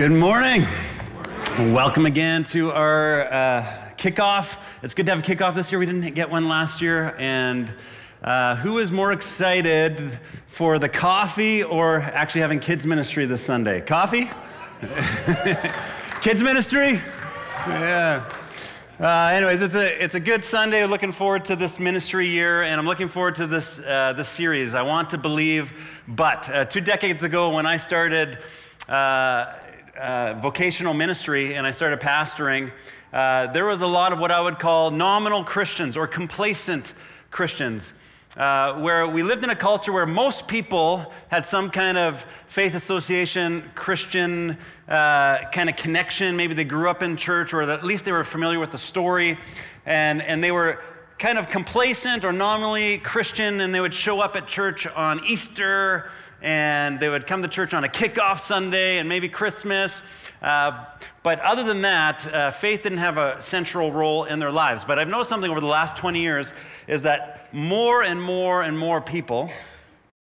Good morning. Welcome again to our uh, kickoff. It's good to have a kickoff this year. We didn't get one last year. And uh, who is more excited for the coffee or actually having kids ministry this Sunday? Coffee? kids ministry? Yeah. Uh, anyways, it's a, it's a good Sunday. Looking forward to this ministry year, and I'm looking forward to this, uh, this series. I want to believe, but uh, two decades ago, when I started uh, uh, vocational ministry and I started pastoring, uh, there was a lot of what I would call nominal Christians or complacent Christians. Uh, where we lived in a culture where most people had some kind of faith association, Christian uh, kind of connection. Maybe they grew up in church, or at least they were familiar with the story, and, and they were kind of complacent or nominally Christian, and they would show up at church on Easter and they would come to church on a kickoff Sunday and maybe Christmas. Uh, but other than that, uh, faith didn't have a central role in their lives. But I've noticed something over the last 20 years is that more and more and more people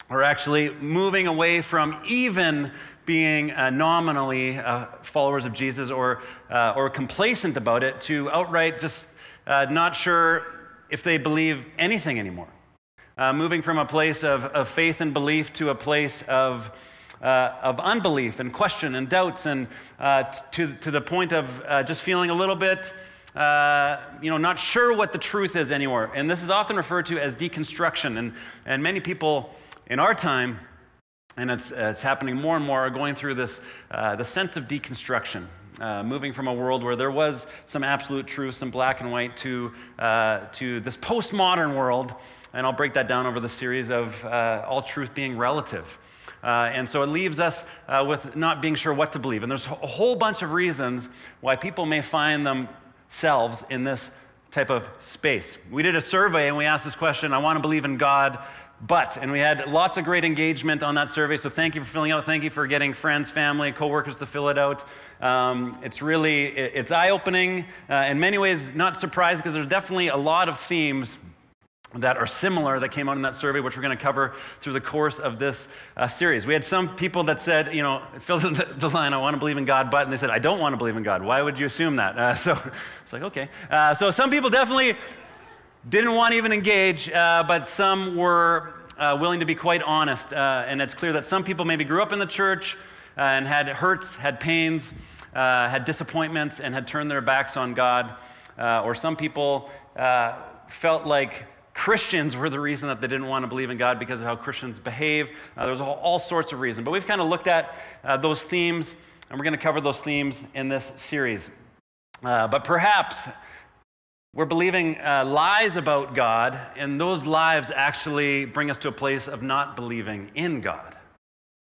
are actually moving away from even being uh, nominally uh, followers of Jesus or, uh, or complacent about it to outright just uh, not sure if they believe anything anymore uh, moving from a place of, of faith and belief to a place of, uh, of unbelief and question and doubts, and uh, to, to the point of uh, just feeling a little bit, uh, you know, not sure what the truth is anymore. And this is often referred to as deconstruction. And, and many people in our time, and it's, it's happening more and more, are going through this uh, the sense of deconstruction. Uh, moving from a world where there was some absolute truth, some black and white, to, uh, to this postmodern world and I'll break that down over the series of uh, all truth being relative. Uh, and so it leaves us uh, with not being sure what to believe. And there's a whole bunch of reasons why people may find themselves in this type of space. We did a survey and we asked this question I want to believe in God, but, and we had lots of great engagement on that survey. So thank you for filling out. Thank you for getting friends, family, coworkers to fill it out. Um, it's really, it's eye opening. Uh, in many ways, not surprised because there's definitely a lot of themes that are similar that came out in that survey, which we're going to cover through the course of this uh, series. We had some people that said, you know, filled in the, the, line, I want to believe in God, but, and they said, I don't want to believe in God. Why would you assume that? Uh, so it's like, okay. Uh, so some people definitely didn't want to even engage, uh, but some were uh, willing to be quite honest. Uh, and it's clear that some people maybe grew up in the church and had hurts, had pains, had disappointments, and had turned their backs on God. or some people felt like Christians were the reason that they didn't want to believe in God because of how Christians behave. Uh, there's all, all, sorts of reasons. But we've kind of looked at uh, those themes, and we're going to cover those themes in this series. Uh, but perhaps we're believing uh, lies about God, and those lies actually bring us to a place of not believing in God.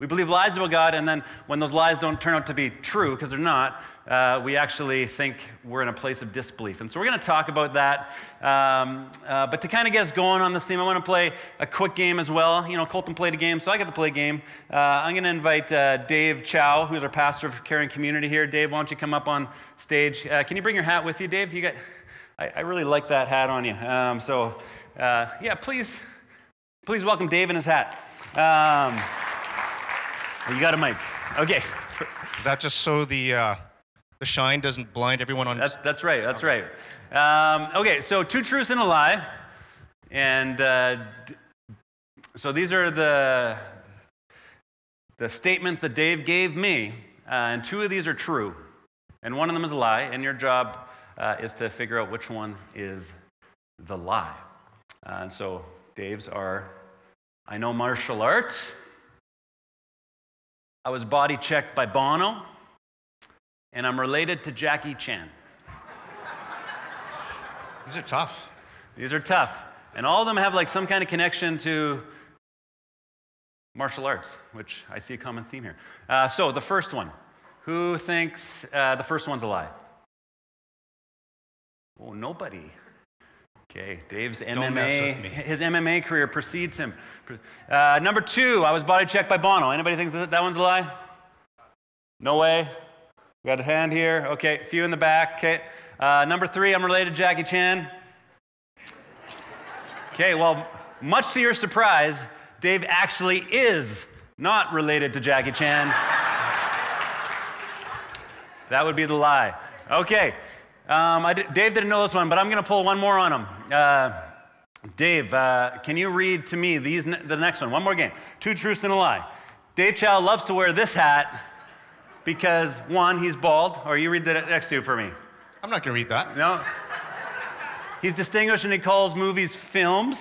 We believe lies about God, and then when those lies don't turn out to be true, because they're not, uh, we actually think we're in a place of disbelief. And so we're going to talk about that. Um, uh, but to kind of get us going on this theme, I want to play a quick game as well. You know, Colton played a game, so I get to play a game. Uh, I'm going to invite uh, Dave Chow, who's our pastor of Caring Community here. Dave, why don't you come up on stage? Uh, can you bring your hat with you, Dave? You got, I, I really like that hat on you. Um, so, uh, yeah, please, please welcome Dave and his hat. Um, you got a mic. Okay. Is that just so the uh, the shine doesn't blind everyone on. That's, that's right. That's right. Um, okay, so two truths and a lie, and uh, so these are the the statements that Dave gave me, uh, and two of these are true, and one of them is a lie. And your job uh, is to figure out which one is the lie. Uh, and so Dave's are: I know martial arts. I was body checked by Bono and I'm related to Jackie Chan. These are tough. These are tough. And all of them have like some kind of connection to martial arts, which I see a common theme here. Uh, so the first one. Who thinks uh, the first one's a lie? Oh, nobody. Okay, Dave's MMA, his MMA career precedes him. Uh, number two, I was body checked by Bono. Anybody thinks that, that one's a lie? No way. We got a hand here. Okay, a few in the back. Okay. Uh, number three, I'm related to Jackie Chan. Okay, well, much to your surprise, Dave actually is not related to Jackie Chan. That would be the lie. Okay. Um, Dave didn't know this one, but I'm going to pull one more on him. Uh, Dave, uh, can you read to me these, the next one? One more game. Two truths and a lie. Dave Chow loves to wear this hat because, one, he's bald, or you read the next two for me. I'm not going to read that. No. He's distinguished and he calls movies films.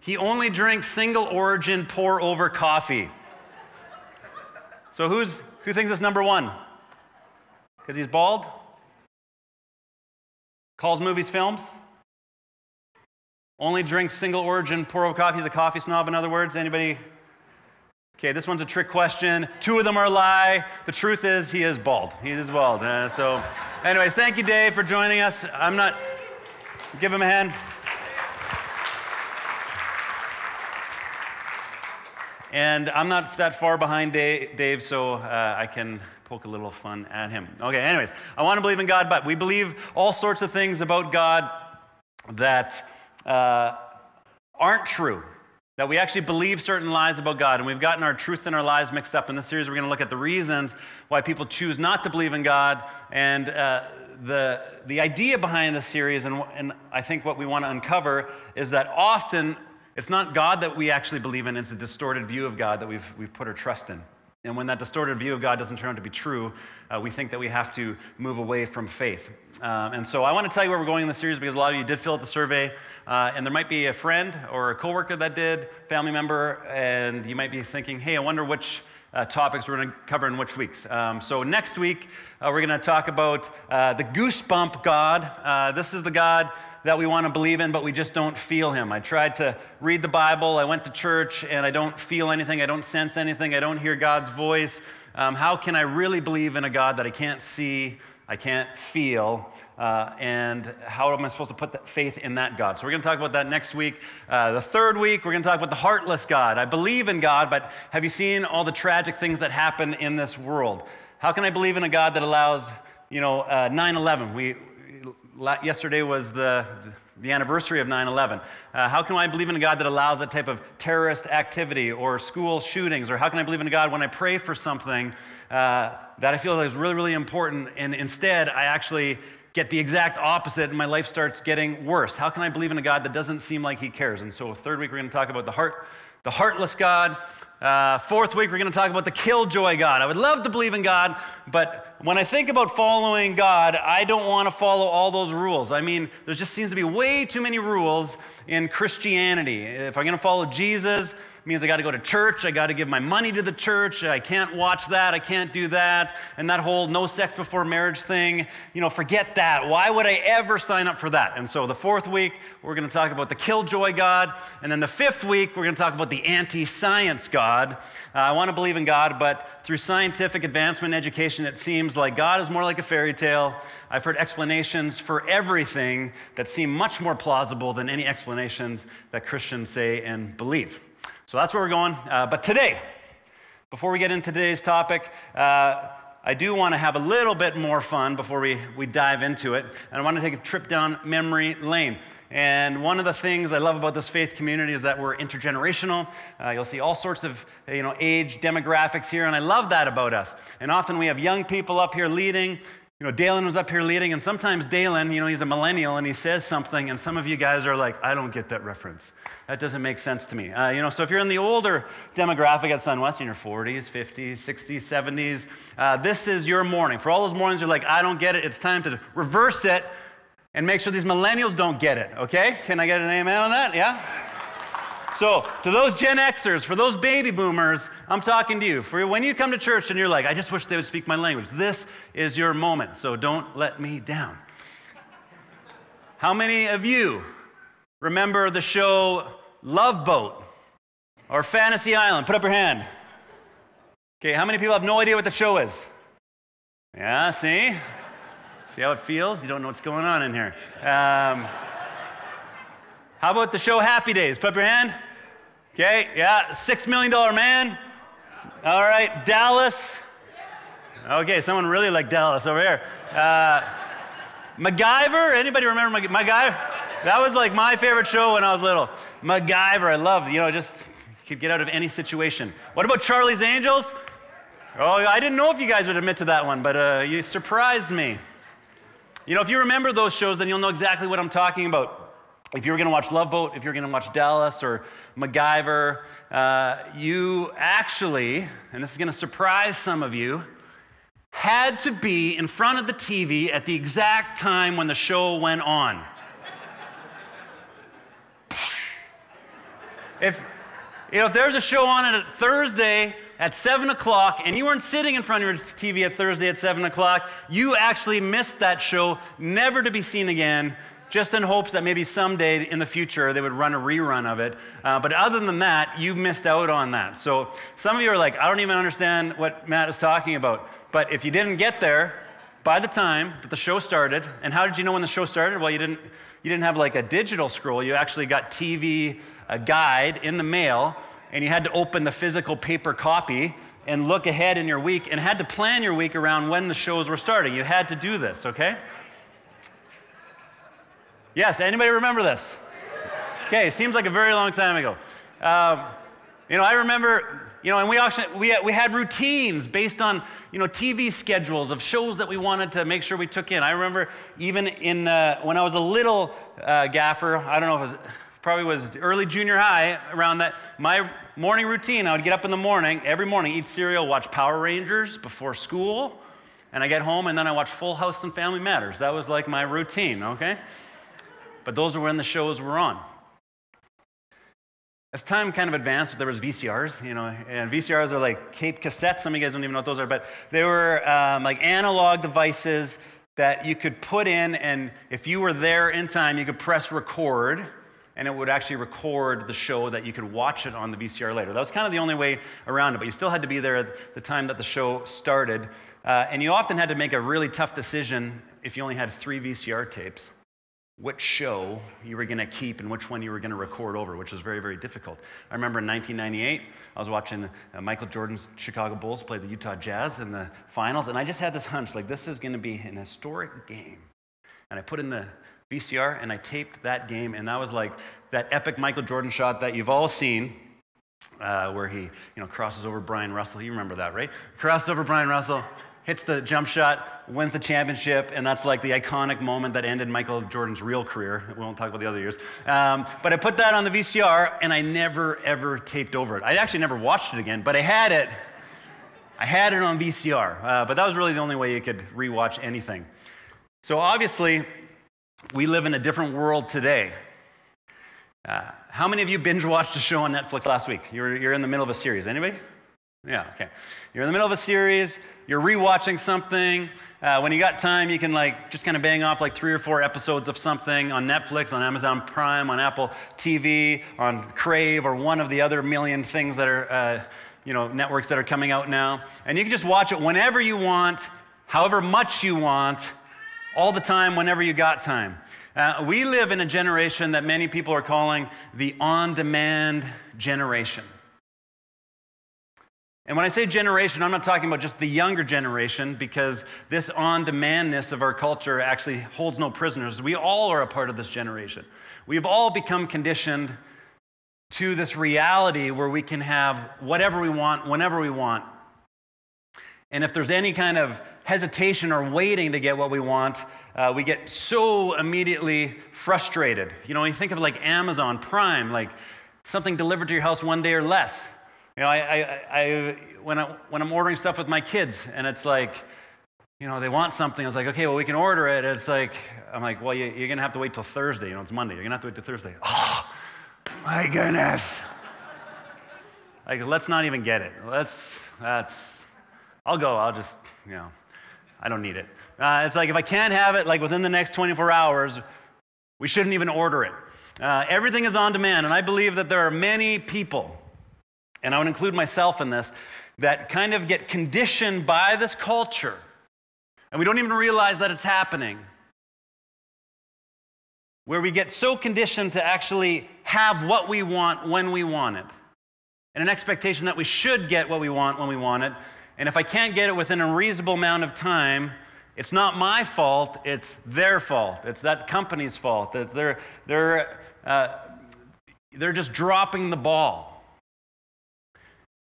He only drinks single origin pour over coffee. So who's, who thinks it's number one? Because he's bald? Calls movies films? Only drinks single origin pour over coffee. He's a coffee snob, in other words. Anybody? Okay, this one's a trick question. Two of them are a lie. The truth is, he is bald. He is bald. Uh, so, anyways, thank you, Dave, for joining us. I'm not. Give him a hand. And I'm not that far behind Dave, so uh, I can poke a little fun at him. Okay, anyways, I want to believe in God, but we believe all sorts of things about God that uh, aren't true. That we actually believe certain lies about God, and we've gotten our truth and our lies mixed up. In this series, we're going to look at the reasons why people choose not to believe in God, and uh, the, the idea behind this series, and, and I think what we want to uncover, is that often it's not God that we actually believe in, it's a distorted view of God that we've, we've put our trust in. And when that distorted view of God doesn't turn out to be true, uh, we think that we have to move away from faith. Um, and so I want to tell you where we're going in the series because a lot of you did fill out the survey. Uh, and there might be a friend or a coworker that did, family member, and you might be thinking, hey, I wonder which uh, topics we're going to cover in which weeks. Um, so next week, uh, we're going to talk about uh, the goosebump God. Uh, this is the God that we want to believe in, but we just don't feel him. I tried to read the Bible, I went to church, and I don't feel anything, I don't sense anything, I don't hear God's voice. Um, how can I really believe in a God that I can't see, I can't feel? Uh, and how am I supposed to put that faith in that God? So, we're going to talk about that next week. Uh, the third week, we're going to talk about the heartless God. I believe in God, but have you seen all the tragic things that happen in this world? How can I believe in a God that allows, you know, uh, 9 11? Yesterday was the, the anniversary of 9 11. Uh, how can I believe in a God that allows that type of terrorist activity or school shootings? Or how can I believe in a God when I pray for something uh, that I feel is really, really important and instead I actually get the exact opposite and my life starts getting worse? How can I believe in a God that doesn't seem like he cares? And so, third week, we're going to talk about the heart, the heartless God. Uh, fourth week, we're going to talk about the killjoy God. I would love to believe in God, but when I think about following God, I don't want to follow all those rules. I mean, there just seems to be way too many rules in Christianity. If I'm going to follow Jesus, means I got to go to church, I got to give my money to the church, I can't watch that, I can't do that, and that whole no sex before marriage thing, you know, forget that. Why would I ever sign up for that? And so the fourth week, we're going to talk about the killjoy God, and then the fifth week, we're going to talk about the anti science God. Uh, I want to believe in God, but through scientific advancement education, it seems like God is more like a fairy tale. I've heard explanations for everything that seem much more plausible than any explanations that Christians say and believe. So that's where we're going. Uh, but today, before we get into today's topic, uh, I do want to have a little bit more fun before we, we dive into it. And I want to take a trip down memory lane. And one of the things I love about this faith community is that we're intergenerational. Uh, you'll see all sorts of you know, age demographics here, and I love that about us. And often we have young people up here leading, you know, Dalen was up here leading, and sometimes Dalen, you know, he's a millennial and he says something, and some of you guys are like, I don't get that reference. That doesn't make sense to me. Uh, you know, so if you're in the older demographic at SunWest, in your 40s, 50s, 60s, 70s, uh, this is your morning. For all those mornings you're like, I don't get it, it's time to reverse it and make sure these millennials don't get it, okay? Can I get an amen on that? Yeah? So, to those Gen Xers, for those baby boomers, I'm talking to you. For when you come to church and you're like, I just wish they would speak my language, this is your moment. So, don't let me down. How many of you remember the show Love Boat or Fantasy Island? Put up your hand. Okay, how many people have no idea what the show is? Yeah, see? See how it feels? You don't know what's going on in here. Um, how about the show Happy Days? Put up your hand. Okay, yeah, $6 million man. All right, Dallas. Okay, someone really like Dallas over here. Uh, MacGyver, anybody remember MacGyver? That was like my favorite show when I was little. MacGyver, I loved, you know, just could get out of any situation. What about Charlie's Angels? Oh, I didn't know if you guys would admit to that one, but uh, you surprised me. You know, if you remember those shows, then you'll know exactly what I'm talking about. If you were going to watch Love Boat, if you're going to watch Dallas or MacGyver, uh, you actually, and this is going to surprise some of you, had to be in front of the TV at the exact time when the show went on. if, you know, if there's a show on at Thursday at 7 o'clock and you weren't sitting in front of your TV at Thursday at 7 o'clock, you actually missed that show, never to be seen again, just in hopes that maybe someday in the future they would run a rerun of it. Uh, but other than that, you missed out on that. So some of you are like, I don't even understand what Matt is talking about. But if you didn't get there by the time that the show started, and how did you know when the show started? Well, you didn't, you didn't have like a digital scroll. You actually got TV a guide in the mail, and you had to open the physical paper copy and look ahead in your week and had to plan your week around when the shows were starting. You had to do this, okay? Yes, anybody remember this? Okay, seems like a very long time ago. Um, you know, I remember you know, and we actually we, we had routines based on you know TV schedules of shows that we wanted to make sure we took in. I remember even in uh, when I was a little uh, gaffer, I don't know if it was probably was early junior high around that. My morning routine, I would get up in the morning every morning, eat cereal, watch Power Rangers before school, and I get home and then I watch Full House and Family Matters. That was like my routine. Okay, but those were when the shows were on. As time kind of advanced, there was VCRs, you know, and VCRs are like tape cassettes. Some of you guys don't even know what those are, but they were um, like analog devices that you could put in, and if you were there in time, you could press record, and it would actually record the show that you could watch it on the VCR later. That was kind of the only way around it, but you still had to be there at the time that the show started. Uh, and you often had to make a really tough decision if you only had three VCR tapes which show you were going to keep and which one you were going to record over, which was very, very difficult. I remember in 1998, I was watching uh, Michael Jordan's Chicago Bulls play the Utah Jazz in the finals, and I just had this hunch like, this is going to be an historic game. And I put in the VCR and I taped that game, and that was like that epic Michael Jordan shot that you've all seen. Uh, where he, you know, crosses over Bryon Russell. You remember that, right? Crosses over Bryon Russell, hits the jump shot, wins the championship, and that's like the iconic moment that ended Michael Jordan's real career. We won't talk about the other years. Um, but I put that on the VCR, and I never, ever taped over it. I actually never watched it again, but I had it. I had it on VCR, uh, but that was really the only way you could rewatch anything. So obviously, we live in a different world today. Uh, how many of you binge watched a show on Netflix last week? You're, you're in the middle of a series. Anybody? Yeah, okay. You're in the middle of a series, you're rewatching something. Uh, when you got time, you can like just kind of bang off like three or four episodes of something on Netflix, on Amazon Prime, on Apple TV, on Crave, or one of the other million things that are, uh, you know, networks that are coming out now. And you can just watch it whenever you want, however much you want, all the time, whenever you got time. Uh, we live in a generation that many people are calling the on demand generation. And when I say generation, I'm not talking about just the younger generation because this on demandness of our culture actually holds no prisoners. We all are a part of this generation. We've all become conditioned to this reality where we can have whatever we want, whenever we want. And if there's any kind of hesitation or waiting to get what we want, uh, we get so immediately frustrated. You know, when you think of like Amazon Prime, like something delivered to your house one day or less. You know, I, I, I, when, I, when I'm ordering stuff with my kids and it's like, you know, they want something, I was like, okay, well, we can order it. It's like, I'm like, well, you, are going to have to wait till Thursday. You know, it's Monday. You're going to have to wait till Thursday. Oh, my goodness. like, let's not even get it. Let's, that's, I'll go. I'll just, you know, I don't need it. Uh, it's like if I can't have it, like within the next 24 hours, we shouldn't even order it. Uh, everything is on demand, and I believe that there are many people and I would include myself in this, that kind of get conditioned by this culture, and we don't even realize that it's happening, where we get so conditioned to actually have what we want when we want it, and an expectation that we should get what we want when we want it. And if I can't get it within a reasonable amount of time, it's not my fault, it's their fault. It's that company's fault. That they're, they're, uh, they're just dropping the ball.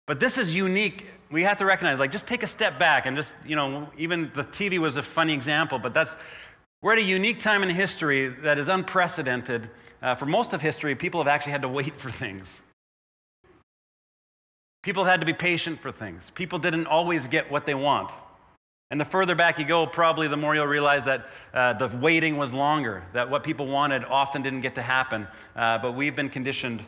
But this is unique we have to recognize, like, just take a step back and just, you know, even the TV was a funny example, but that's, we're at a unique time in history that is unprecedented. Uh, for most of history, people have actually had to wait for things. People have had to be patient for things. People didn't always get what they want. And the further back you go, probably the more you'll realize that uh, the waiting was longer, that what people wanted often didn't get to happen. Uh, but we've been conditioned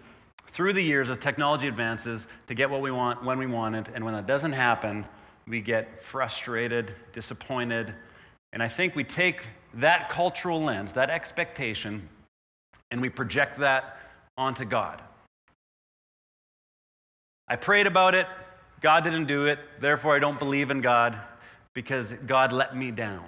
through the years as technology advances to get what we want when we want it. And when that doesn't happen, we get frustrated, disappointed. And I think we take that cultural lens, that expectation, and we project that onto God. I prayed about it. God didn't do it. Therefore, I don't believe in God because God let me down.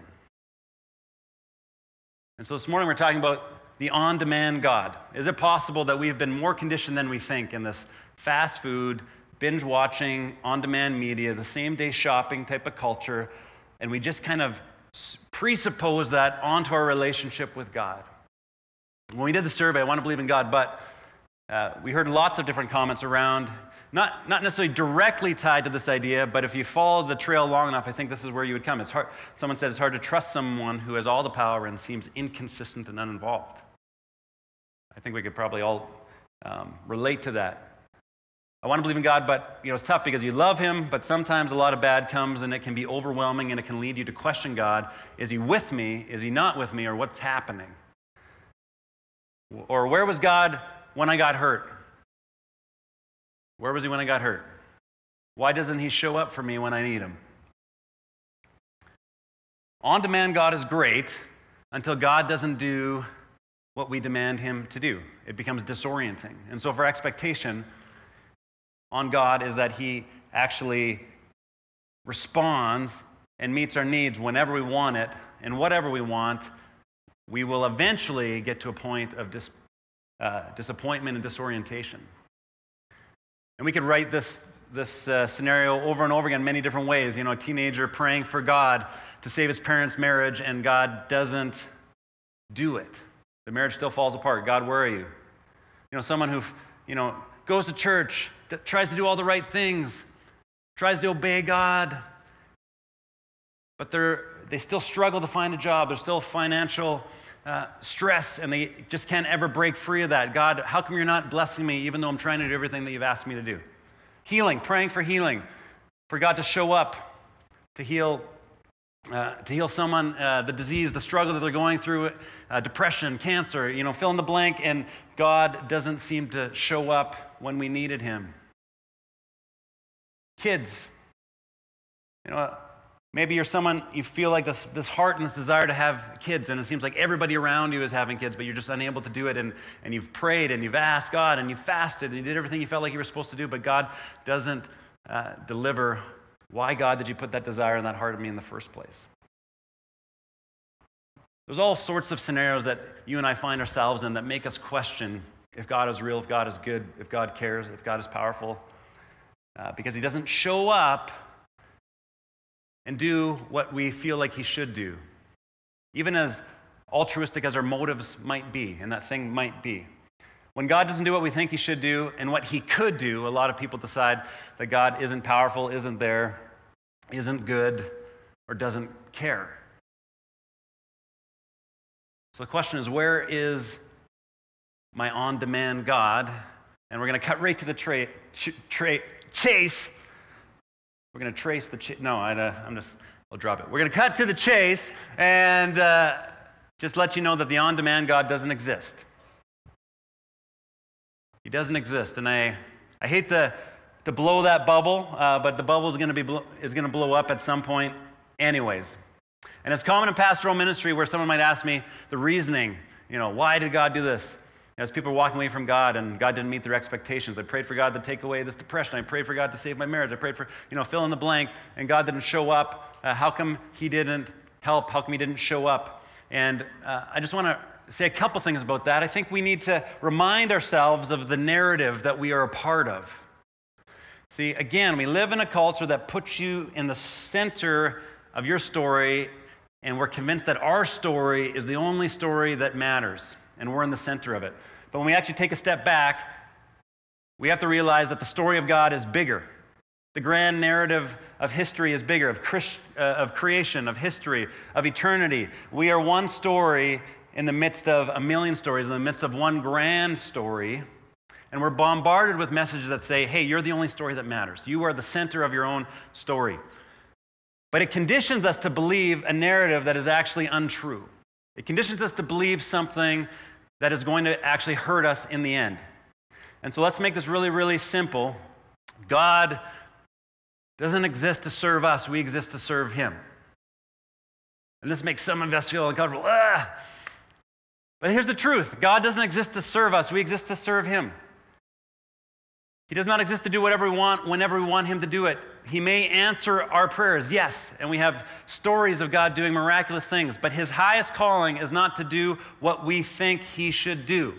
And so this morning we're talking about the on demand God. Is it possible that we've been more conditioned than we think in this fast food, binge watching, on demand media, the same day shopping type of culture, and we just kind of presuppose that onto our relationship with God? When we did the survey, I want to believe in God, but uh, we heard lots of different comments around not, not necessarily directly tied to this idea, but if you follow the trail long enough, I think this is where you would come. It's hard, someone said it's hard to trust someone who has all the power and seems inconsistent and uninvolved. I think we could probably all um, relate to that. I want to believe in God, but you know it's tough because you love Him, but sometimes a lot of bad comes and it can be overwhelming and it can lead you to question God: Is He with me? Is He not with me? Or what's happening? Or where was God when I got hurt? Where was he when I got hurt? Why doesn't he show up for me when I need him? On demand God is great until God doesn't do what we demand him to do. It becomes disorienting. And so, if our expectation on God is that he actually responds and meets our needs whenever we want it and whatever we want. We will eventually get to a point of dis, uh, disappointment and disorientation. And we could write this, this uh, scenario over and over again many different ways. You know, a teenager praying for God to save his parents' marriage, and God doesn't do it. The marriage still falls apart. God, where are you? You know, someone who, you know, goes to church, that tries to do all the right things, tries to obey God, but they're, they still struggle to find a job. There's still financial uh, stress and they just can't ever break free of that. God, how come you're not blessing me even though I'm trying to do everything that you've asked me to do? Healing, praying for healing, for God to show up, to heal. Uh, to heal someone, uh, the disease, the struggle that they're going through, uh, depression, cancer, you know, fill in the blank, and God doesn't seem to show up when we needed Him. Kids, you know, Maybe you're someone, you feel like this, this heart and this desire to have kids, and it seems like everybody around you is having kids, but you're just unable to do it. And, and you've prayed and you've asked God and you fasted and you did everything you felt like you were supposed to do, but God doesn't uh, deliver. Why, God, did you put that desire in that heart of me in the first place? There's all sorts of scenarios that you and I find ourselves in that make us question if God is real, if God is good, if God cares, if God is powerful. Uh, because He doesn't show up and do what we feel like he should do, even as altruistic as our motives might be and that thing might be. When God doesn't do what we think he should do and what he could do, a lot of people decide that God isn't powerful, isn't there, isn't good, or doesn't care. So the question is where is my on demand God? And we're going to cut right to the tra- tra- chase we're going to trace the chase. No, I, am uh, just, I'll drop it. We're going to cut to the chase and uh, just let you know that the on demand God doesn't exist. He doesn't exist. And I, I hate to, to blow that bubble, uh, but the bubble is going to is going to blow up at some point, anyways. And it's common in pastoral ministry where someone might ask me the reasoning, you know, why did God do this? As people are walking away from God and God didn't meet their expectations, I prayed for God to take away this depression. I prayed for God to save my marriage. I prayed for, you know, fill in the blank, and God didn't show up. Uh, how come He didn't help? How come He didn't show up? And uh, I just want to say a couple things about that. I think we need to remind ourselves of the narrative that we are a part of. See, again, we live in a culture that puts you in the center of your story, and we're convinced that our story is the only story that matters, and we're in the center of it. But when we actually take a step back, we have to realize that the story of God is bigger, The grand narrative of history is bigger, of, Christ, uh, of creation, of history, of eternity. We are one story in the midst of a million stories, in the midst of one grand story. And we're bombarded with messages that say, hey, you're the only story that matters. You are the center of your own story. But it conditions us to believe a narrative that is actually untrue. It conditions us to believe something that is going to actually hurt us in the end. And so let's make this really, really simple. God doesn't exist to serve us, we exist to serve Him. And this makes some of us feel uncomfortable. Ah! But here's the truth God doesn't exist to serve us, we exist to serve Him. He does not exist to do whatever we want whenever we want Him to do it. He may answer our prayers, yes, and we have stories of God doing miraculous things, but His highest calling is not to do what we think He should do.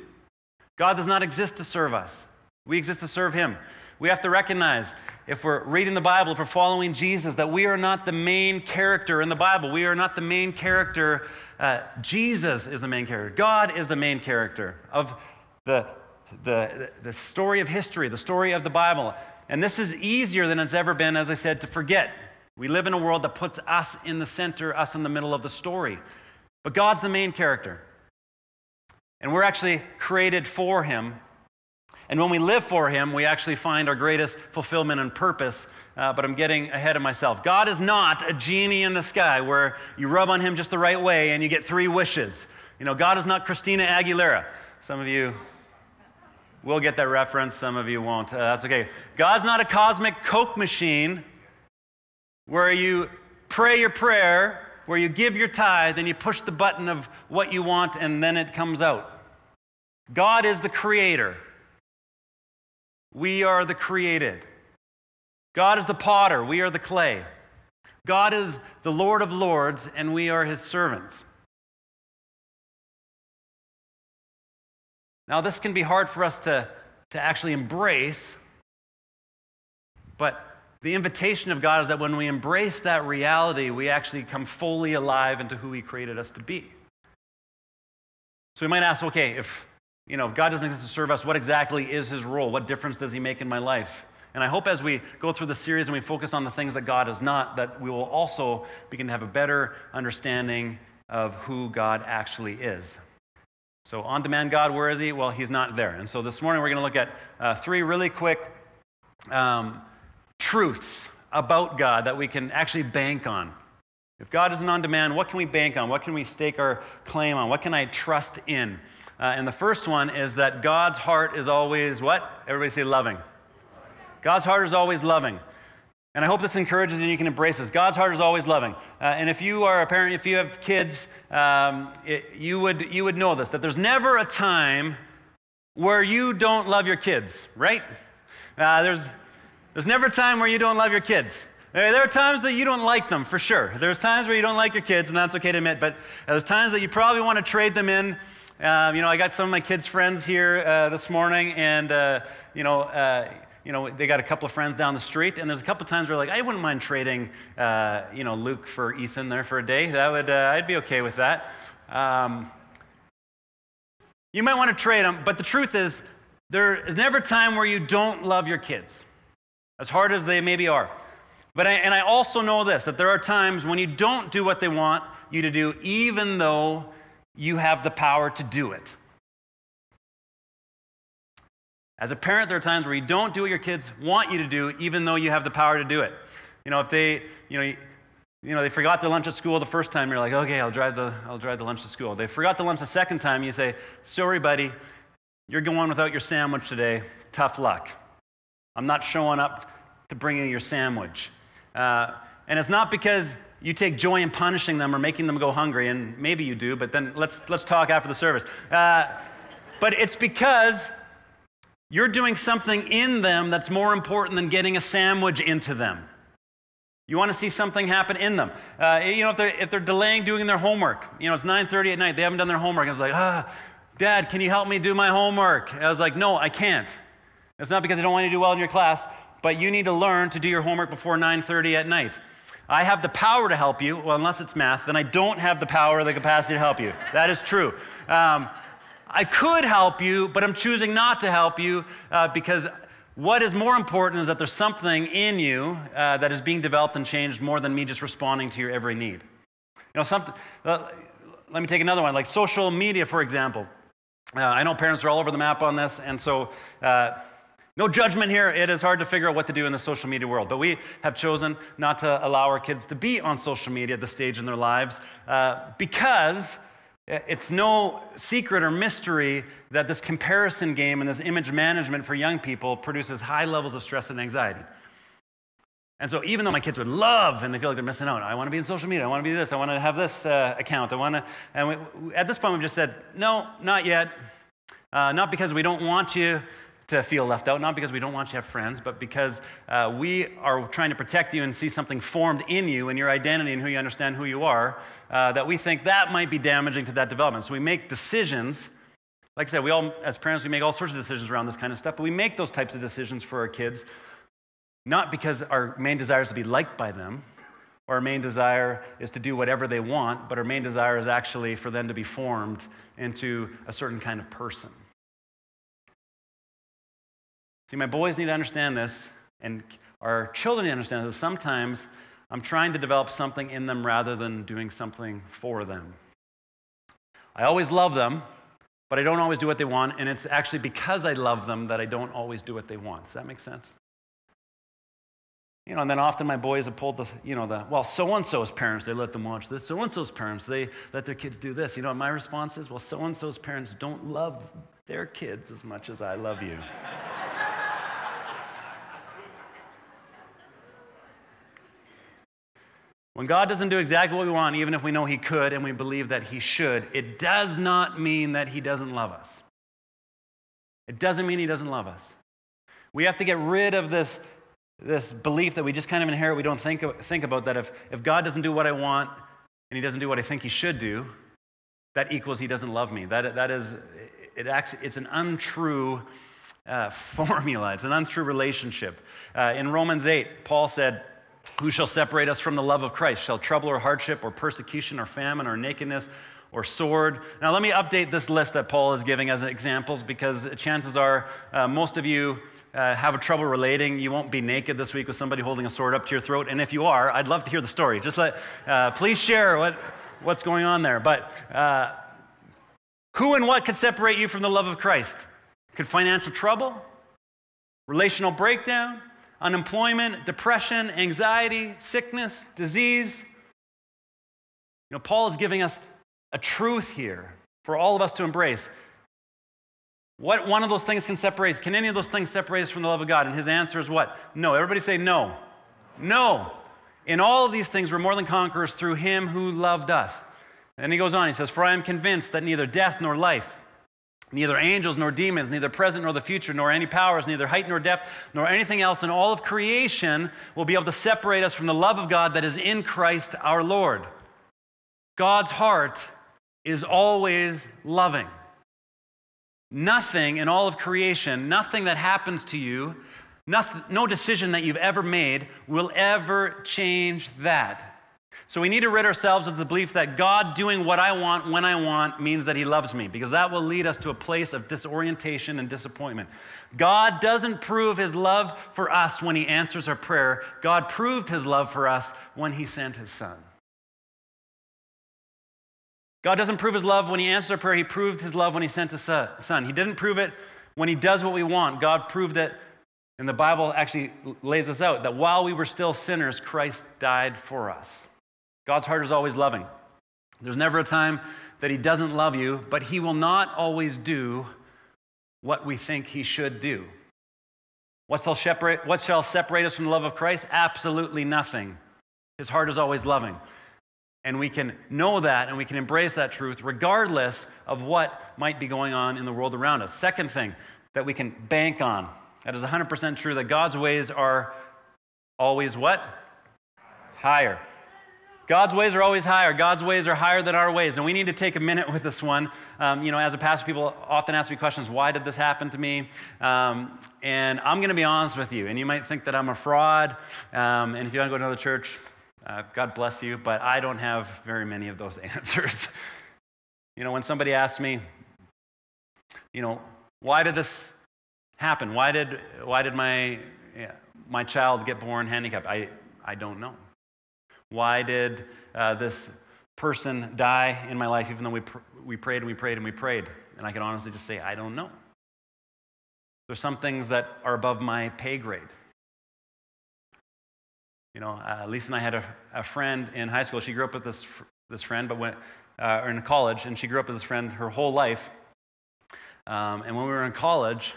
God does not exist to serve us, we exist to serve Him. We have to recognize if we're reading the Bible, if we're following Jesus, that we are not the main character in the Bible. We are not the main character. Uh, Jesus is the main character. God is the main character of the, the, the story of history, the story of the Bible. And this is easier than it's ever been, as I said, to forget. We live in a world that puts us in the center, us in the middle of the story. But God's the main character. And we're actually created for Him and when we live for Him, we actually find our greatest fulfillment and purpose. Uh, but I'm getting ahead of myself. God is not a genie in the sky where you rub on Him just the right way and you get three wishes. You know, God is not Christina Aguilera. Some of you will get that reference, some of you won't. Uh, that's okay. God's not a cosmic Coke machine where you pray your prayer, where you give your tithe, and you push the button of what you want, and then it comes out. God is the creator. We are the created. God is the potter, we are the clay. God is the Lord of lords, and we are his servants. Now, this can be hard for us to, to actually embrace, but the invitation of God is that when we embrace that reality, we actually come fully alive into who he created us to be. So we might ask, okay, if you know, if God doesn't exist to serve us, what exactly is his role? What difference does he make in my life? And I hope as we go through the series and we focus on the things that God is not, that we will also begin to have a better understanding of who God actually is. So, on demand God, where is he? Well, he's not there. And so this morning we're going to look at uh, three really quick um, truths about God that we can actually bank on. If God isn't on demand, what can we bank on? What can we stake our claim on? What can I trust in? Uh, and the first one is that God's heart is always what? Everybody say loving. God's heart is always loving. And I hope this encourages you and you can embrace this. God's heart is always loving. Uh, and if you are a parent, if you have kids, um, it, you, would, you would know this that there's never a time where you don't love your kids, right? Uh, there's, there's never a time where you don't love your kids. There are times that you don't like them, for sure. There's times where you don't like your kids, and that's okay to admit, but there's times that you probably want to trade them in um, you know, I got some of my kids' friends here uh, this morning, and uh, you know, uh, you know, they got a couple of friends down the street, and there's a couple of times where like, I wouldn't mind trading, uh, you know, Luke for Ethan there for a day. That would, uh, I'd be okay with that. Um, you might want to trade them, but the truth is, there is never a time where you don't love your kids, as hard as they maybe are. But I, and I also know this that there are times when you don't do what they want you to do, even though you have the power to do it. As a parent, there are times where you don't do what your kids want you to do, even though you have the power to do it. You know, if they, you know, you know, they forgot their lunch at school the first time, you're like, okay, I'll drive the, I'll drive the lunch to school. They forgot the lunch the second time, you say, sorry, buddy, you're going without your sandwich today. Tough luck. I'm not showing up to bring you your sandwich. Uh, and it's not because you take joy in punishing them or making them go hungry, and maybe you do, but then let's, let's talk after the service. Uh, but it's because you're doing something in them that's more important than getting a sandwich into them. You want to see something happen in them. Uh, you know, if they're, if they're delaying doing their homework, you know, it's 9.30 at night, they haven't done their homework. I was like, ah, Dad, can you help me do my homework? I was like, no, I can't. It's not because I don't want you to do well in your class, but you need to learn to do your homework before 9.30 at night. I have the power to help you, well, unless it's math, then I don't have the power or the capacity to help you. That is true. Um, I could help you, but I'm choosing not to help you uh, because what is more important is that there's something in you uh, that is being developed and changed more than me just responding to your every need. You know, something, uh, let me take another one, like social media, for example. Uh, I know parents are all over the map on this, and so uh, no judgment here. It is hard to figure out what to do in the social media world, but we have chosen not to allow our kids to be on social media at this stage in their lives uh, because it's no secret or mystery that this comparison game and this image management for young people produces high levels of stress and anxiety. And so, even though my kids would love and they feel like they're missing out, I want to be in social media, I want to be this, I want to have this uh, account, I want to, and we, at this point, we've just said, no, not yet. Uh, not because we don't want you to feel left out, not because we don't want you to have friends, but because uh, we are trying to protect you and see something formed in you and your identity and who you understand who you are, uh, that we think that might be damaging to that development. So we make decisions. Like I said, we all, as parents, we make all sorts of decisions around this kind of stuff, but we make those types of decisions for our kids not because our main desire is to be liked by them, or our main desire is to do whatever they want, but our main desire is actually for them to be formed into a certain kind of person. See, my boys need to understand this, and our children need to understand this. Sometimes I'm trying to develop something in them rather than doing something for them. I always love them, but I don't always do what they want, and it's actually because I love them that I don't always do what they want. Does that make sense? You know, and then often my boys have pulled the, you know, the, well, so and so's parents, they let them watch this. So and so's parents, they let their kids do this. You know, my response is, well, so and so's parents don't love their kids as much as I love you. When God doesn't do exactly what we want, even if we know He could and we believe that He should, it does not mean that He doesn't love us. It doesn't mean He doesn't love us. We have to get rid of this, this belief that we just kind of inherit, we don't think, think about that if, if God doesn't do what I want and He doesn't do what I think He should do, that equals He doesn't love me. That, that is, it acts, it's an untrue uh, formula, it's an untrue relationship. Uh, in Romans 8, Paul said, who shall separate us from the love of Christ? Shall trouble or hardship or persecution or famine or nakedness or sword? Now, let me update this list that Paul is giving as examples because chances are uh, most of you uh, have a trouble relating. You won't be naked this week with somebody holding a sword up to your throat. And if you are, I'd love to hear the story. Just let, uh, please share what, what's going on there. But uh, who and what could separate you from the love of Christ? Could financial trouble? Relational breakdown? Unemployment, depression, anxiety, sickness, disease. You know, Paul is giving us a truth here for all of us to embrace. What one of those things can separate us? Can any of those things separate us from the love of God? And his answer is what? No. Everybody say no. No. In all of these things, we're more than conquerors through him who loved us. And he goes on, he says, For I am convinced that neither death nor life, Neither angels nor demons, neither present nor the future, nor any powers, neither height nor depth, nor anything else in all of creation will be able to separate us from the love of God that is in Christ our Lord. God's heart is always loving. Nothing in all of creation, nothing that happens to you, nothing, no decision that you've ever made will ever change that. So we need to rid ourselves of the belief that God doing what I want when I want means that He loves me, because that will lead us to a place of disorientation and disappointment. God doesn't prove His love for us when He answers our prayer. God proved His love for us when He sent His Son. God doesn't prove His love when He answers our prayer. He proved His love when He sent His Son. He didn't prove it when He does what we want. God proved it and the Bible actually lays this out that while we were still sinners, Christ died for us. God's heart is always loving. There's never a time that He doesn't love you, but He will not always do what we think He should do. What shall separate, what shall separate us from the love of Christ? Absolutely nothing. His heart is always loving. And we can know that and we can embrace that truth regardless of what might be going on in the world around us. Second thing that we can bank on that is 100% true that God's ways are always what? Higher. God's ways are always higher. God's ways are higher than our ways. And we need to take a minute with this one. Um, you know, as a pastor, people often ask me questions why did this happen to me? Um, and I'm going to be honest with you. And you might think that I'm a fraud. Um, and if you want to go to another church, uh, God bless you. But I don't have very many of those answers. you know, when somebody asks me, you know, why did this happen? Why did, why did my, my child get born handicapped? I, I don't know. Why did uh, this person die in my life, even though we, pr- we prayed and we prayed and we prayed? And I can honestly just say, I don't know. There's some things that are above my pay grade. You know, uh, Lisa and I had a, a, friend in high school. She grew up with this, this friend, but went, uh, or in college, and she grew up with this friend her whole life. Um, and when we were in college,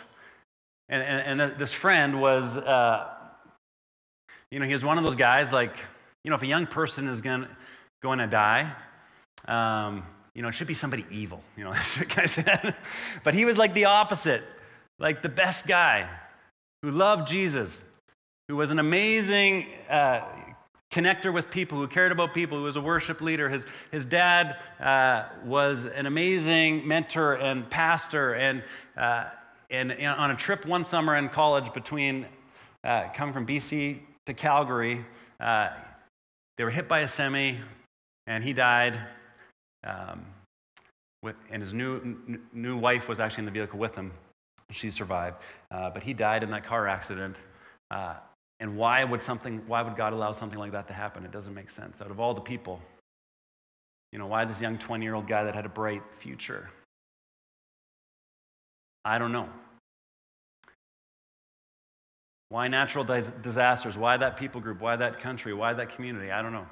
and, and, and this friend was, uh, you know, he was one of those guys like, you know, if a young person is going going to die, um, you know, it should be somebody evil, you know, can I say that? But he was like the opposite, like the best guy who loved Jesus, who was an amazing uh, connector with people, who cared about people, who was a worship leader. His, his dad uh, was an amazing mentor and pastor. And, uh, and, and, on a trip one summer in college between uh, coming from BC to Calgary, uh, they were hit by a semi, and he died. Um, with, and his new, n- new wife was actually in the vehicle with him. She survived. Uh, but he died in that car accident. Uh, and why would something, why would God allow something like that to happen? It doesn't make sense. Out of all the people, you know, why this young 20 year old guy that had a bright future? I don't know. Why natural disasters? Why that people group? Why that country? Why that community? I don't know.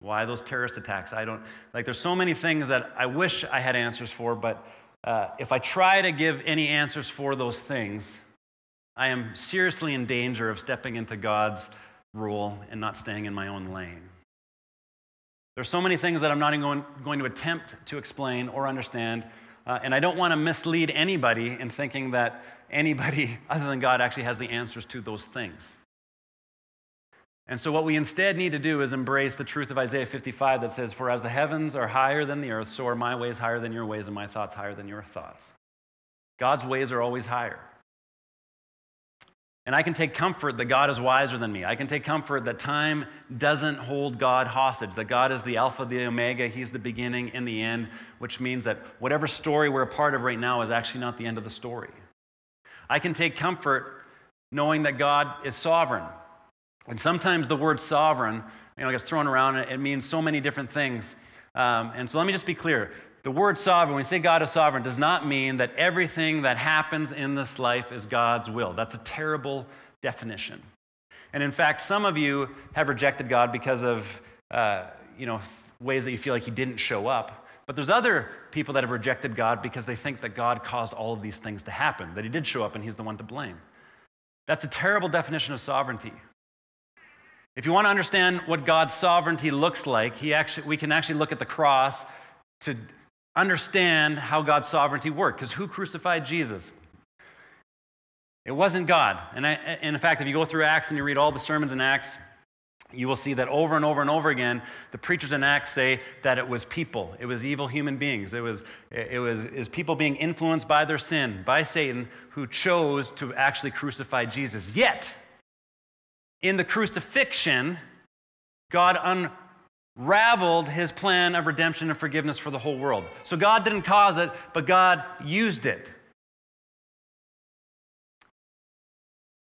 Why those terrorist attacks? I don't. Like, there's so many things that I wish I had answers for, but uh, if I try to give any answers for those things, I am seriously in danger of stepping into God's rule and not staying in my own lane. There's so many things that I'm not even going, going to attempt to explain or understand, uh, and I don't want to mislead anybody in thinking that anybody other than God actually has the answers to those things. And so, what we instead need to do is embrace the truth of Isaiah 55 that says, For as the heavens are higher than the earth, so are my ways higher than your ways, and my thoughts higher than your thoughts. God's ways are always higher. And I can take comfort that God is wiser than me. I can take comfort that time doesn't hold God hostage, that God is the Alpha, the Omega, He's the beginning and the end, which means that whatever story we're a part of right now is actually not the end of the story. I can take comfort knowing that God is sovereign. And sometimes the word sovereign, you know, gets thrown around, it means so many different things. Um, and so let me just be clear. The word sovereign, when we say God is sovereign, does not mean that everything that happens in this life is God's will. That's a terrible definition. And in fact, some of you have rejected God because of, uh, you know, ways that you feel like He didn't show up. But there's other people that have rejected God because they think that God caused all of these things to happen, that He did show up and He's the one to blame. That's a terrible definition of sovereignty. If you want to understand what God's sovereignty looks like, he actually, we can actually look at the cross to understand how God's sovereignty worked. Because who crucified Jesus? It wasn't God. And, I, and in fact, if you go through Acts and you read all the sermons in Acts, you will see that over and over and over again, the preachers in Acts say that it was people. It was evil human beings. It was, it was, was people being influenced by their sin, by Satan, who chose to actually crucify Jesus. Yet, in the crucifixion, God un, raveled his plan of redemption and forgiveness for the whole world. So God didn't cause it, but God used it.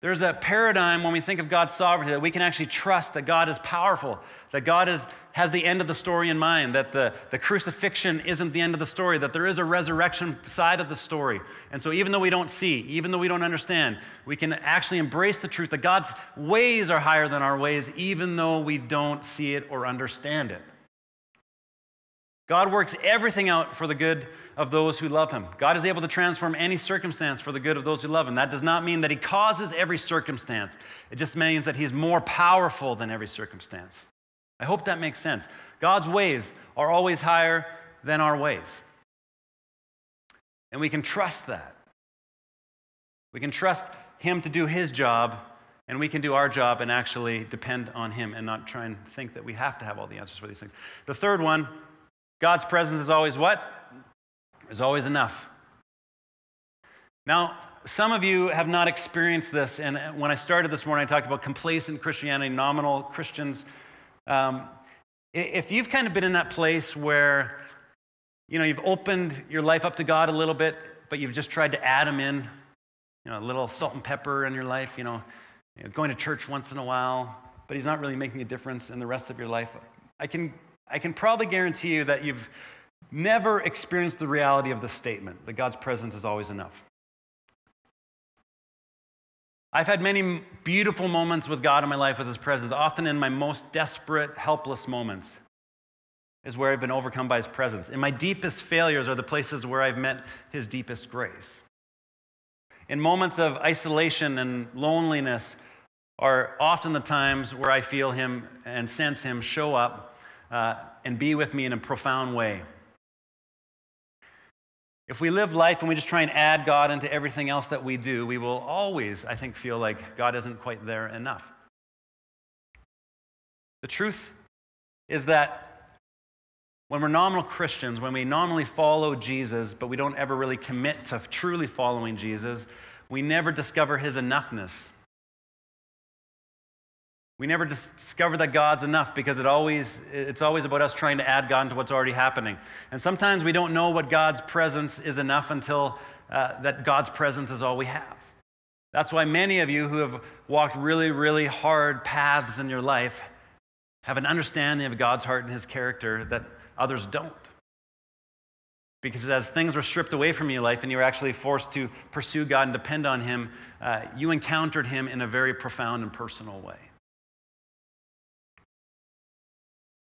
There's a paradigm when we think of God's sovereignty that we can actually trust that God is powerful, that God is, has the end of the story in mind, that the, the crucifixion isn't the end of the story, that there is a resurrection side of the story. And so, even though we don't see, even though we don't understand, we can actually embrace the truth that God's ways are higher than our ways, even though we don't see it or understand it. God works everything out for the good of those who love him. God is able to transform any circumstance for the good of those who love him. That does not mean that he causes every circumstance, it just means that he's more powerful than every circumstance. I hope that makes sense. God's ways are always higher than our ways. And we can trust that. We can trust him to do his job, and we can do our job and actually depend on him and not try and think that we have to have all the answers for these things. The third one God's presence is always what? Is always enough. Now, some of you have not experienced this, and when I started this morning, I talked about complacent Christianity, nominal Christians. Um, if you've kind of been in that place where, you know, you've opened your life up to God a little bit, but you've just tried to add Him in, you know, a little salt and pepper in your life, you know, you know, going to church once in a while, but he's not really making a difference in the rest of your life. I can, I can probably guarantee you that you've never experienced the reality of the statement that God's presence is always enough. I've had many beautiful moments with God in my life with His presence. Often in my most desperate, helpless moments is where I've been overcome by His presence. In my deepest failures are the places where I've met His deepest grace. In moments of isolation and loneliness are often the times where I feel Him and sense Him show up uh, and be with me in a profound way. If we live life and we just try and add God into everything else that we do, we will always, I think, feel like God isn't quite there enough. The truth is that when we're nominal Christians, when we nominally follow Jesus, but we don't ever really commit to truly following Jesus, we never discover his enoughness. We never discover that God's enough because it always, it's always about us trying to add God to what's already happening. And sometimes we don't know what God's presence is enough until uh, that God's presence is all we have. That's why many of you who have walked really, really hard paths in your life have an understanding of God's heart and his character that others don't. Because as things were stripped away from your life and you were actually forced to pursue God and depend on him, uh, you encountered him in a very profound and personal way.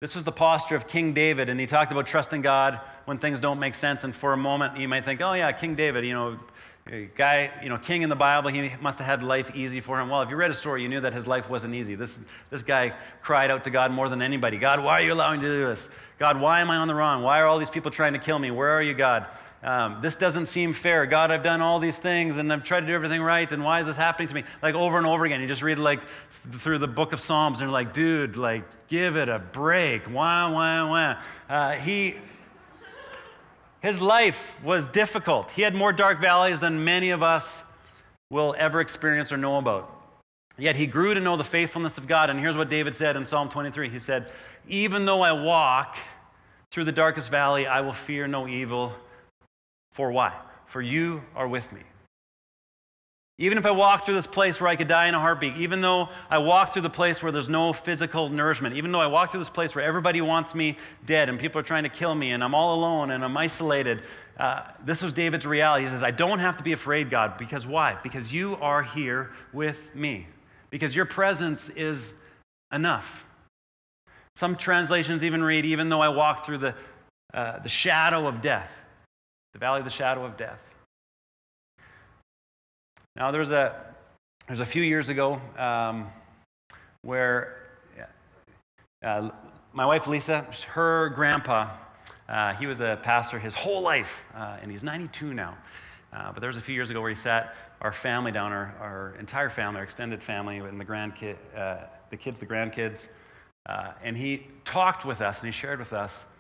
This was the posture of King David, and he talked about trusting God when things don't make sense. And for a moment, you might think, oh, yeah, King David, you know, guy, you know, king in the Bible, he must have had life easy for him. Well, if you read a story, you knew that his life wasn't easy. This, this guy cried out to God more than anybody God, why are you allowing me to do this? God, why am I on the wrong? Why are all these people trying to kill me? Where are you, God? Um, this doesn't seem fair. God, I've done all these things and I've tried to do everything right, and why is this happening to me? Like over and over again. You just read like through the book of Psalms, and you're like, dude, like, give it a break. Why, why, why? Uh, he, his life was difficult. He had more dark valleys than many of us will ever experience or know about. Yet he grew to know the faithfulness of God. And here's what David said in Psalm 23 He said, Even though I walk through the darkest valley, I will fear no evil for why? For you are with me. Even if I walk through this place where I could die in a heartbeat, even though I walk through the place where there's no physical nourishment, even though I walk through this place where everybody wants me dead and people are trying to kill me and I'm all alone and I'm isolated, uh, this was David's reality. He says, I don't have to be afraid, God, because why? Because you are here with me, because your presence is enough. Some translations even read, even though I walk through the, uh, the shadow of death, the valley of the shadow of death. Now, there's a, there's a few years ago um, where uh, my wife Lisa, her grandpa, uh, he was a pastor his whole life, uh, and he's 92 now. Uh, but there was a few years ago where he sat our family down, our, our entire family, our extended family, and the grandkid, uh, the kids, the grandkids, uh, and he talked with us and he shared with us uh,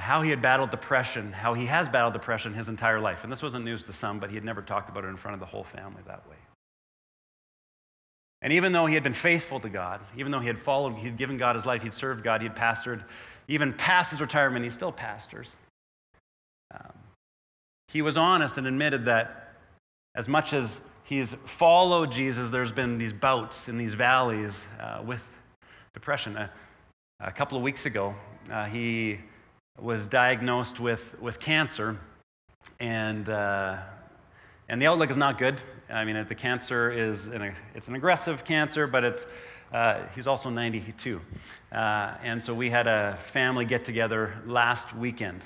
how he had battled depression, how he has battled depression his entire life. And this wasn't news to some, but he had never talked about it in front of the whole family that way. And even though he had been faithful to God, even though he had followed, he had given God his life, he'd served God, he had pastored, even past his retirement, he still pastors. Um, he was honest and admitted that as much as he's followed Jesus, there's been these bouts in these valleys uh, with depression. Uh, a couple of weeks ago, uh, he was diagnosed with, with cancer, and, uh, and the outlook is not good. I mean, the cancer is an, it's an aggressive cancer, but it's, uh, he's also 92. Uh, and so we had a family get together last weekend.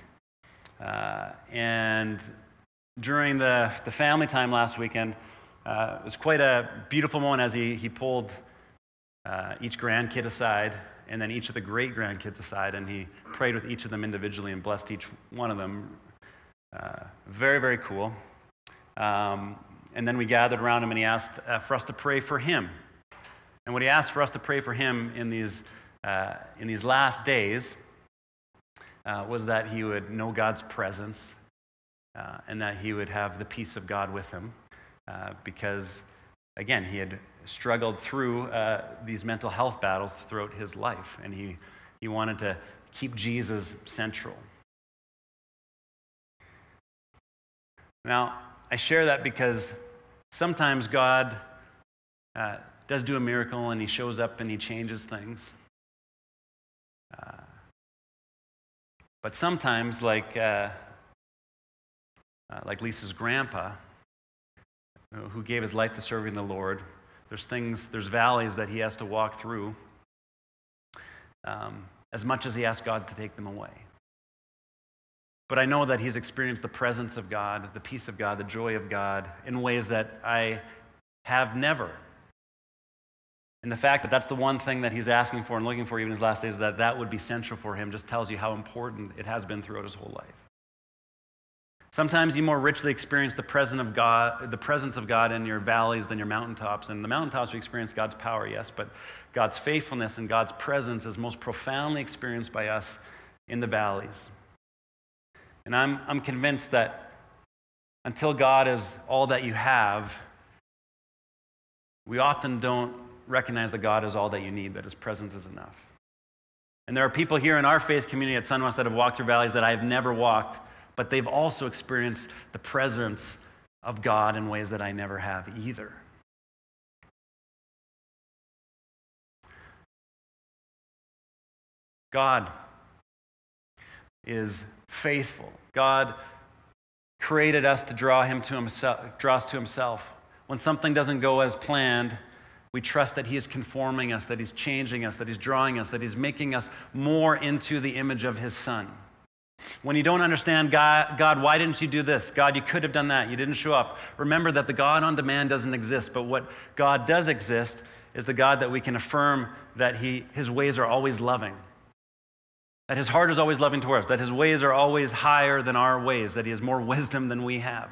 Uh, and during the, the family time last weekend, uh, it was quite a beautiful moment as he, he pulled uh, each grandkid aside and then each of the great grandkids aside, and he prayed with each of them individually and blessed each one of them. Uh, very, very cool. Um, and then we gathered around him, and he asked uh, for us to pray for him. And what he asked for us to pray for him in these, uh, in these last days uh, was that he would know God's presence uh, and that he would have the peace of God with him. Because, again, he had struggled through uh, these mental health battles throughout his life, and he, he wanted to keep Jesus central. Now, I share that because sometimes God uh, does do a miracle and he shows up and he changes things. Uh, but sometimes, like, uh, uh like Lisa's grandpa, who gave his life to serving the Lord, there's things, there's valleys that he has to walk through um, as much as he asks God to take them away. But I know that he's experienced the presence of God, the peace of God, the joy of God in ways that I have never. And the fact that that's the one thing that he's asking for and looking for even in his last days, that that would be central for him, just tells you how important it has been throughout his whole life. Sometimes you more richly experience the presence of God, the presence of God in your valleys than your mountaintops. And the mountaintops we experience God's power, yes, but God's faithfulness and God's presence is most profoundly experienced by us in the valleys. And I'm, I'm convinced that until God is all that you have, we often don't recognize that God is all that you need, that His presence is enough. And there are people here in our faith community at Sunwest that have walked through valleys that I have never walked but they've also experienced the presence of God in ways that I never have either. God is faithful. God created us to draw him to himself, draw us to himself. When something doesn't go as planned, we trust that he is conforming us, that he's changing us, that he's drawing us, that he's making us more into the image of his son. When you don't understand, God, God, why didn't you do this? God, you could have done that. You didn't show up. Remember that the God on demand doesn't exist, but what God does exist is the God that we can affirm that he, his ways are always loving, that his heart is always loving towards us, that his ways are always higher than our ways, that he has more wisdom than we have.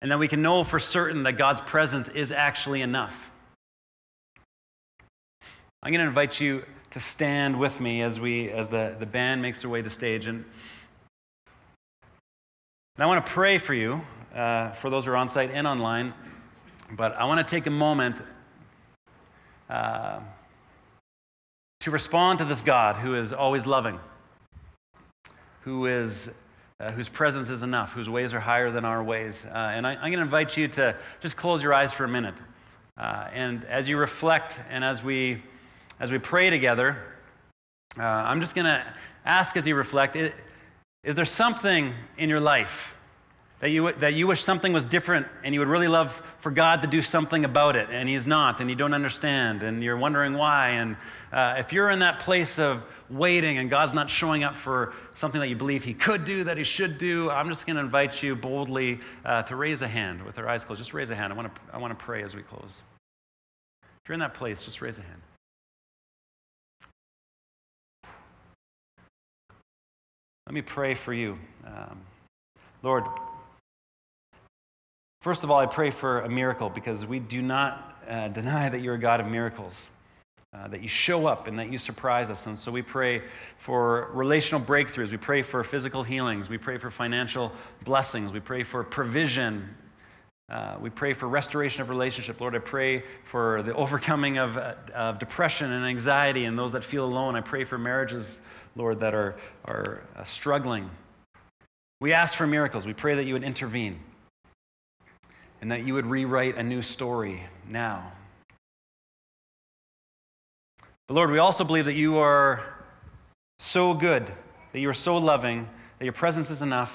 And that we can know for certain that God's presence is actually enough. I'm going to invite you to stand with me as, we, as the, the band makes their way to stage. And, and I want to pray for you, uh, for those who are on site and online. But I want to take a moment uh, to respond to this God who is always loving, who is, uh, whose presence is enough, whose ways are higher than our ways. Uh, and I, am going to invite you to just close your eyes for a minute. Uh, and as you reflect and as we as we pray together, uh, I'm just going to ask as you reflect is, is there something in your life that you, that you wish something was different and you would really love for God to do something about it and He's not and you don't understand and you're wondering why? And uh, if you're in that place of waiting and God's not showing up for something that you believe He could do, that He should do, I'm just going to invite you boldly uh, to raise a hand with our eyes closed. Just raise a hand. I want to I want to pray as we close. If you're in that place, just raise a hand. Let me pray for you. Um, Lord, first of all, I pray for a miracle because we do not uh, deny that you're a God of miracles, uh, that you show up and that you surprise us. And so we pray for relational breakthroughs. We pray for physical healings. We pray for financial blessings. We pray for provision. Uh, we pray for restoration of relationship. Lord, I pray for the overcoming of, uh, of depression and anxiety and those that feel alone. I pray for marriages Lord, that are, are uh, struggling. We ask for miracles. We pray that you would intervene and that you would rewrite a new story now. But Lord, we also believe that you are so good, that you are so loving, that your presence is enough,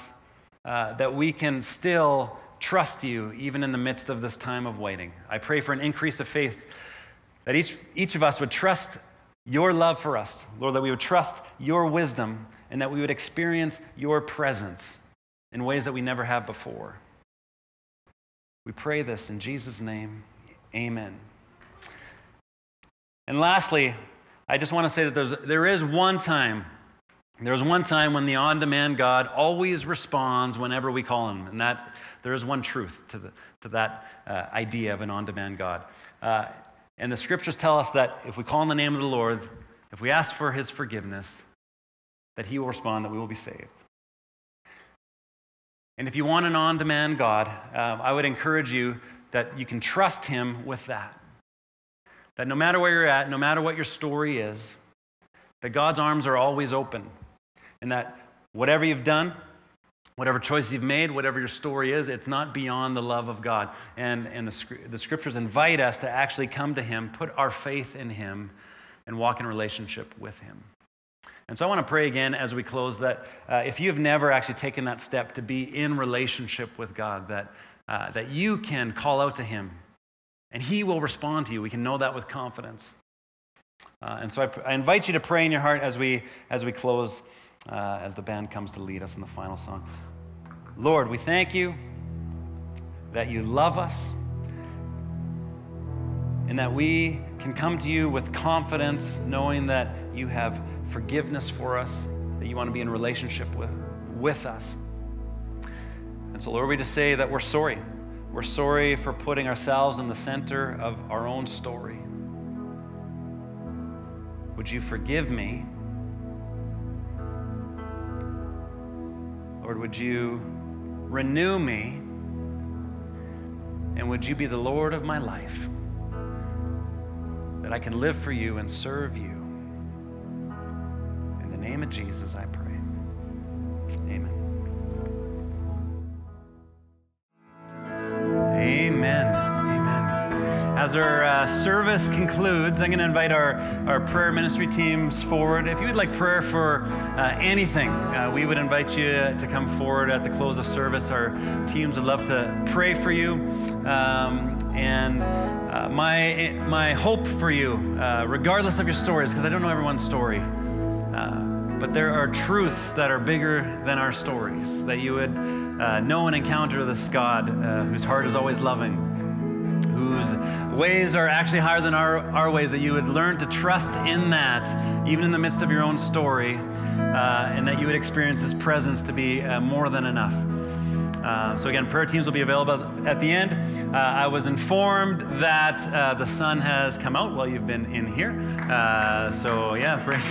uh, that we can still trust you even in the midst of this time of waiting. I pray for an increase of faith, that each, each of us would trust your love for us, Lord, that we would trust your wisdom and that we would experience your presence in ways that we never have before. We pray this in Jesus' name. Amen. And lastly, I just want to say that there's, there is one time, there's one time when the on demand God always responds whenever we call him. And that there is one truth to, the, to that uh, idea of an on demand God. Uh, and the scriptures tell us that if we call on the name of the Lord, if we ask for his forgiveness, that he will respond, that we will be saved. And if you want an on demand God, um, I would encourage you that you can trust him with that. That no matter where you're at, no matter what your story is, that God's arms are always open. And that whatever you've done, Whatever choices you've made, whatever your story is, it's not beyond the love of God. And, and the, the scriptures invite us to actually come to Him, put our faith in Him, and walk in relationship with Him. And so I want to pray again as we close that uh, if you have never actually taken that step to be in relationship with God, that, uh, that you can call out to Him and He will respond to you. We can know that with confidence. Uh, and so I, I, invite you to pray in your heart as we, as we close, uh, as the band comes to lead us in the final song. Lord, we thank you that you love us and that we can come to you with confidence, knowing that you have forgiveness for us, that you want to be in relationship with, with us. And so, Lord, we just say that we're sorry. We're sorry for putting ourselves in the center of our own story. Would you forgive me? Lord, would you renew me? And would you be the Lord of my life? That I can live for you and serve you. In the name of Jesus, I pray. Service concludes, I'm going to invite our, our prayer ministry teams forward. If you would like prayer for uh, anything, uh, we would invite you to come forward at the close of service. Our teams would love to pray for you. Um, and uh, my, my hope for you, uh, regardless of your stories, because I don't know everyone's story, uh, but there are truths that are bigger than our stories, that you would uh, know and encounter this God whose heart is always loving, whose ways are actually higher than our, our ways, that you would learn to trust in that, even in the midst of your own story, uh, and that you would experience His presence to be uh, more than enough. Uh, so again, prayer teams will be available at the end. Uh, I was informed that uh, the sun has come out while you've been in here. Uh, so yeah, praise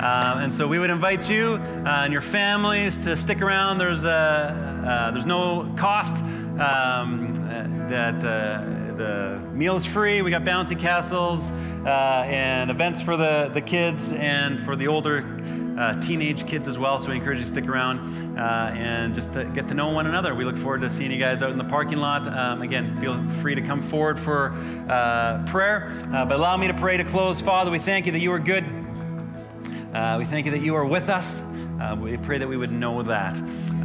um, and so we would invite you uh, and your families to stick around. There's, there's no cost. Um, that the meal is free. We got bouncy castles and events for the, the kids and for the older uh, teenage kids as well. So we encourage you to stick around uh, and just to get to know one another. We look forward to seeing you guys out in the parking lot. Um, again, feel free to come forward for uh, prayer. Uh, but allow me to pray to close. Father, we thank you that you are good. Uh, we thank you that you are with us. Uh, we pray that we would know that.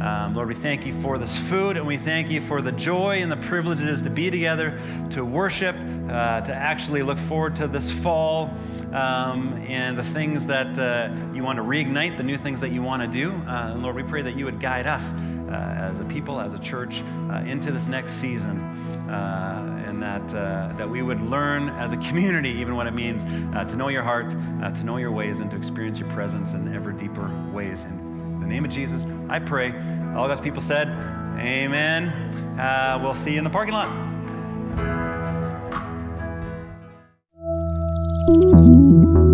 Um, Lord, we thank you for this food, and we thank you for the joy and the privilege it is to be together, to worship, uh, to actually look forward to this fall um, and the things that uh, you want to reignite, the new things that you want to do. Uh, and Lord, we pray that you would guide us Uh, as a people, as a church, uh, into this next season. Uh, and that, uh, that we would learn as a community even what it means to know your heart, to know your ways, and to experience your presence in ever deeper ways. In the name of Jesus, I pray. All God's people said, Amen. Uh, we'll see you in the parking lot. Thank you.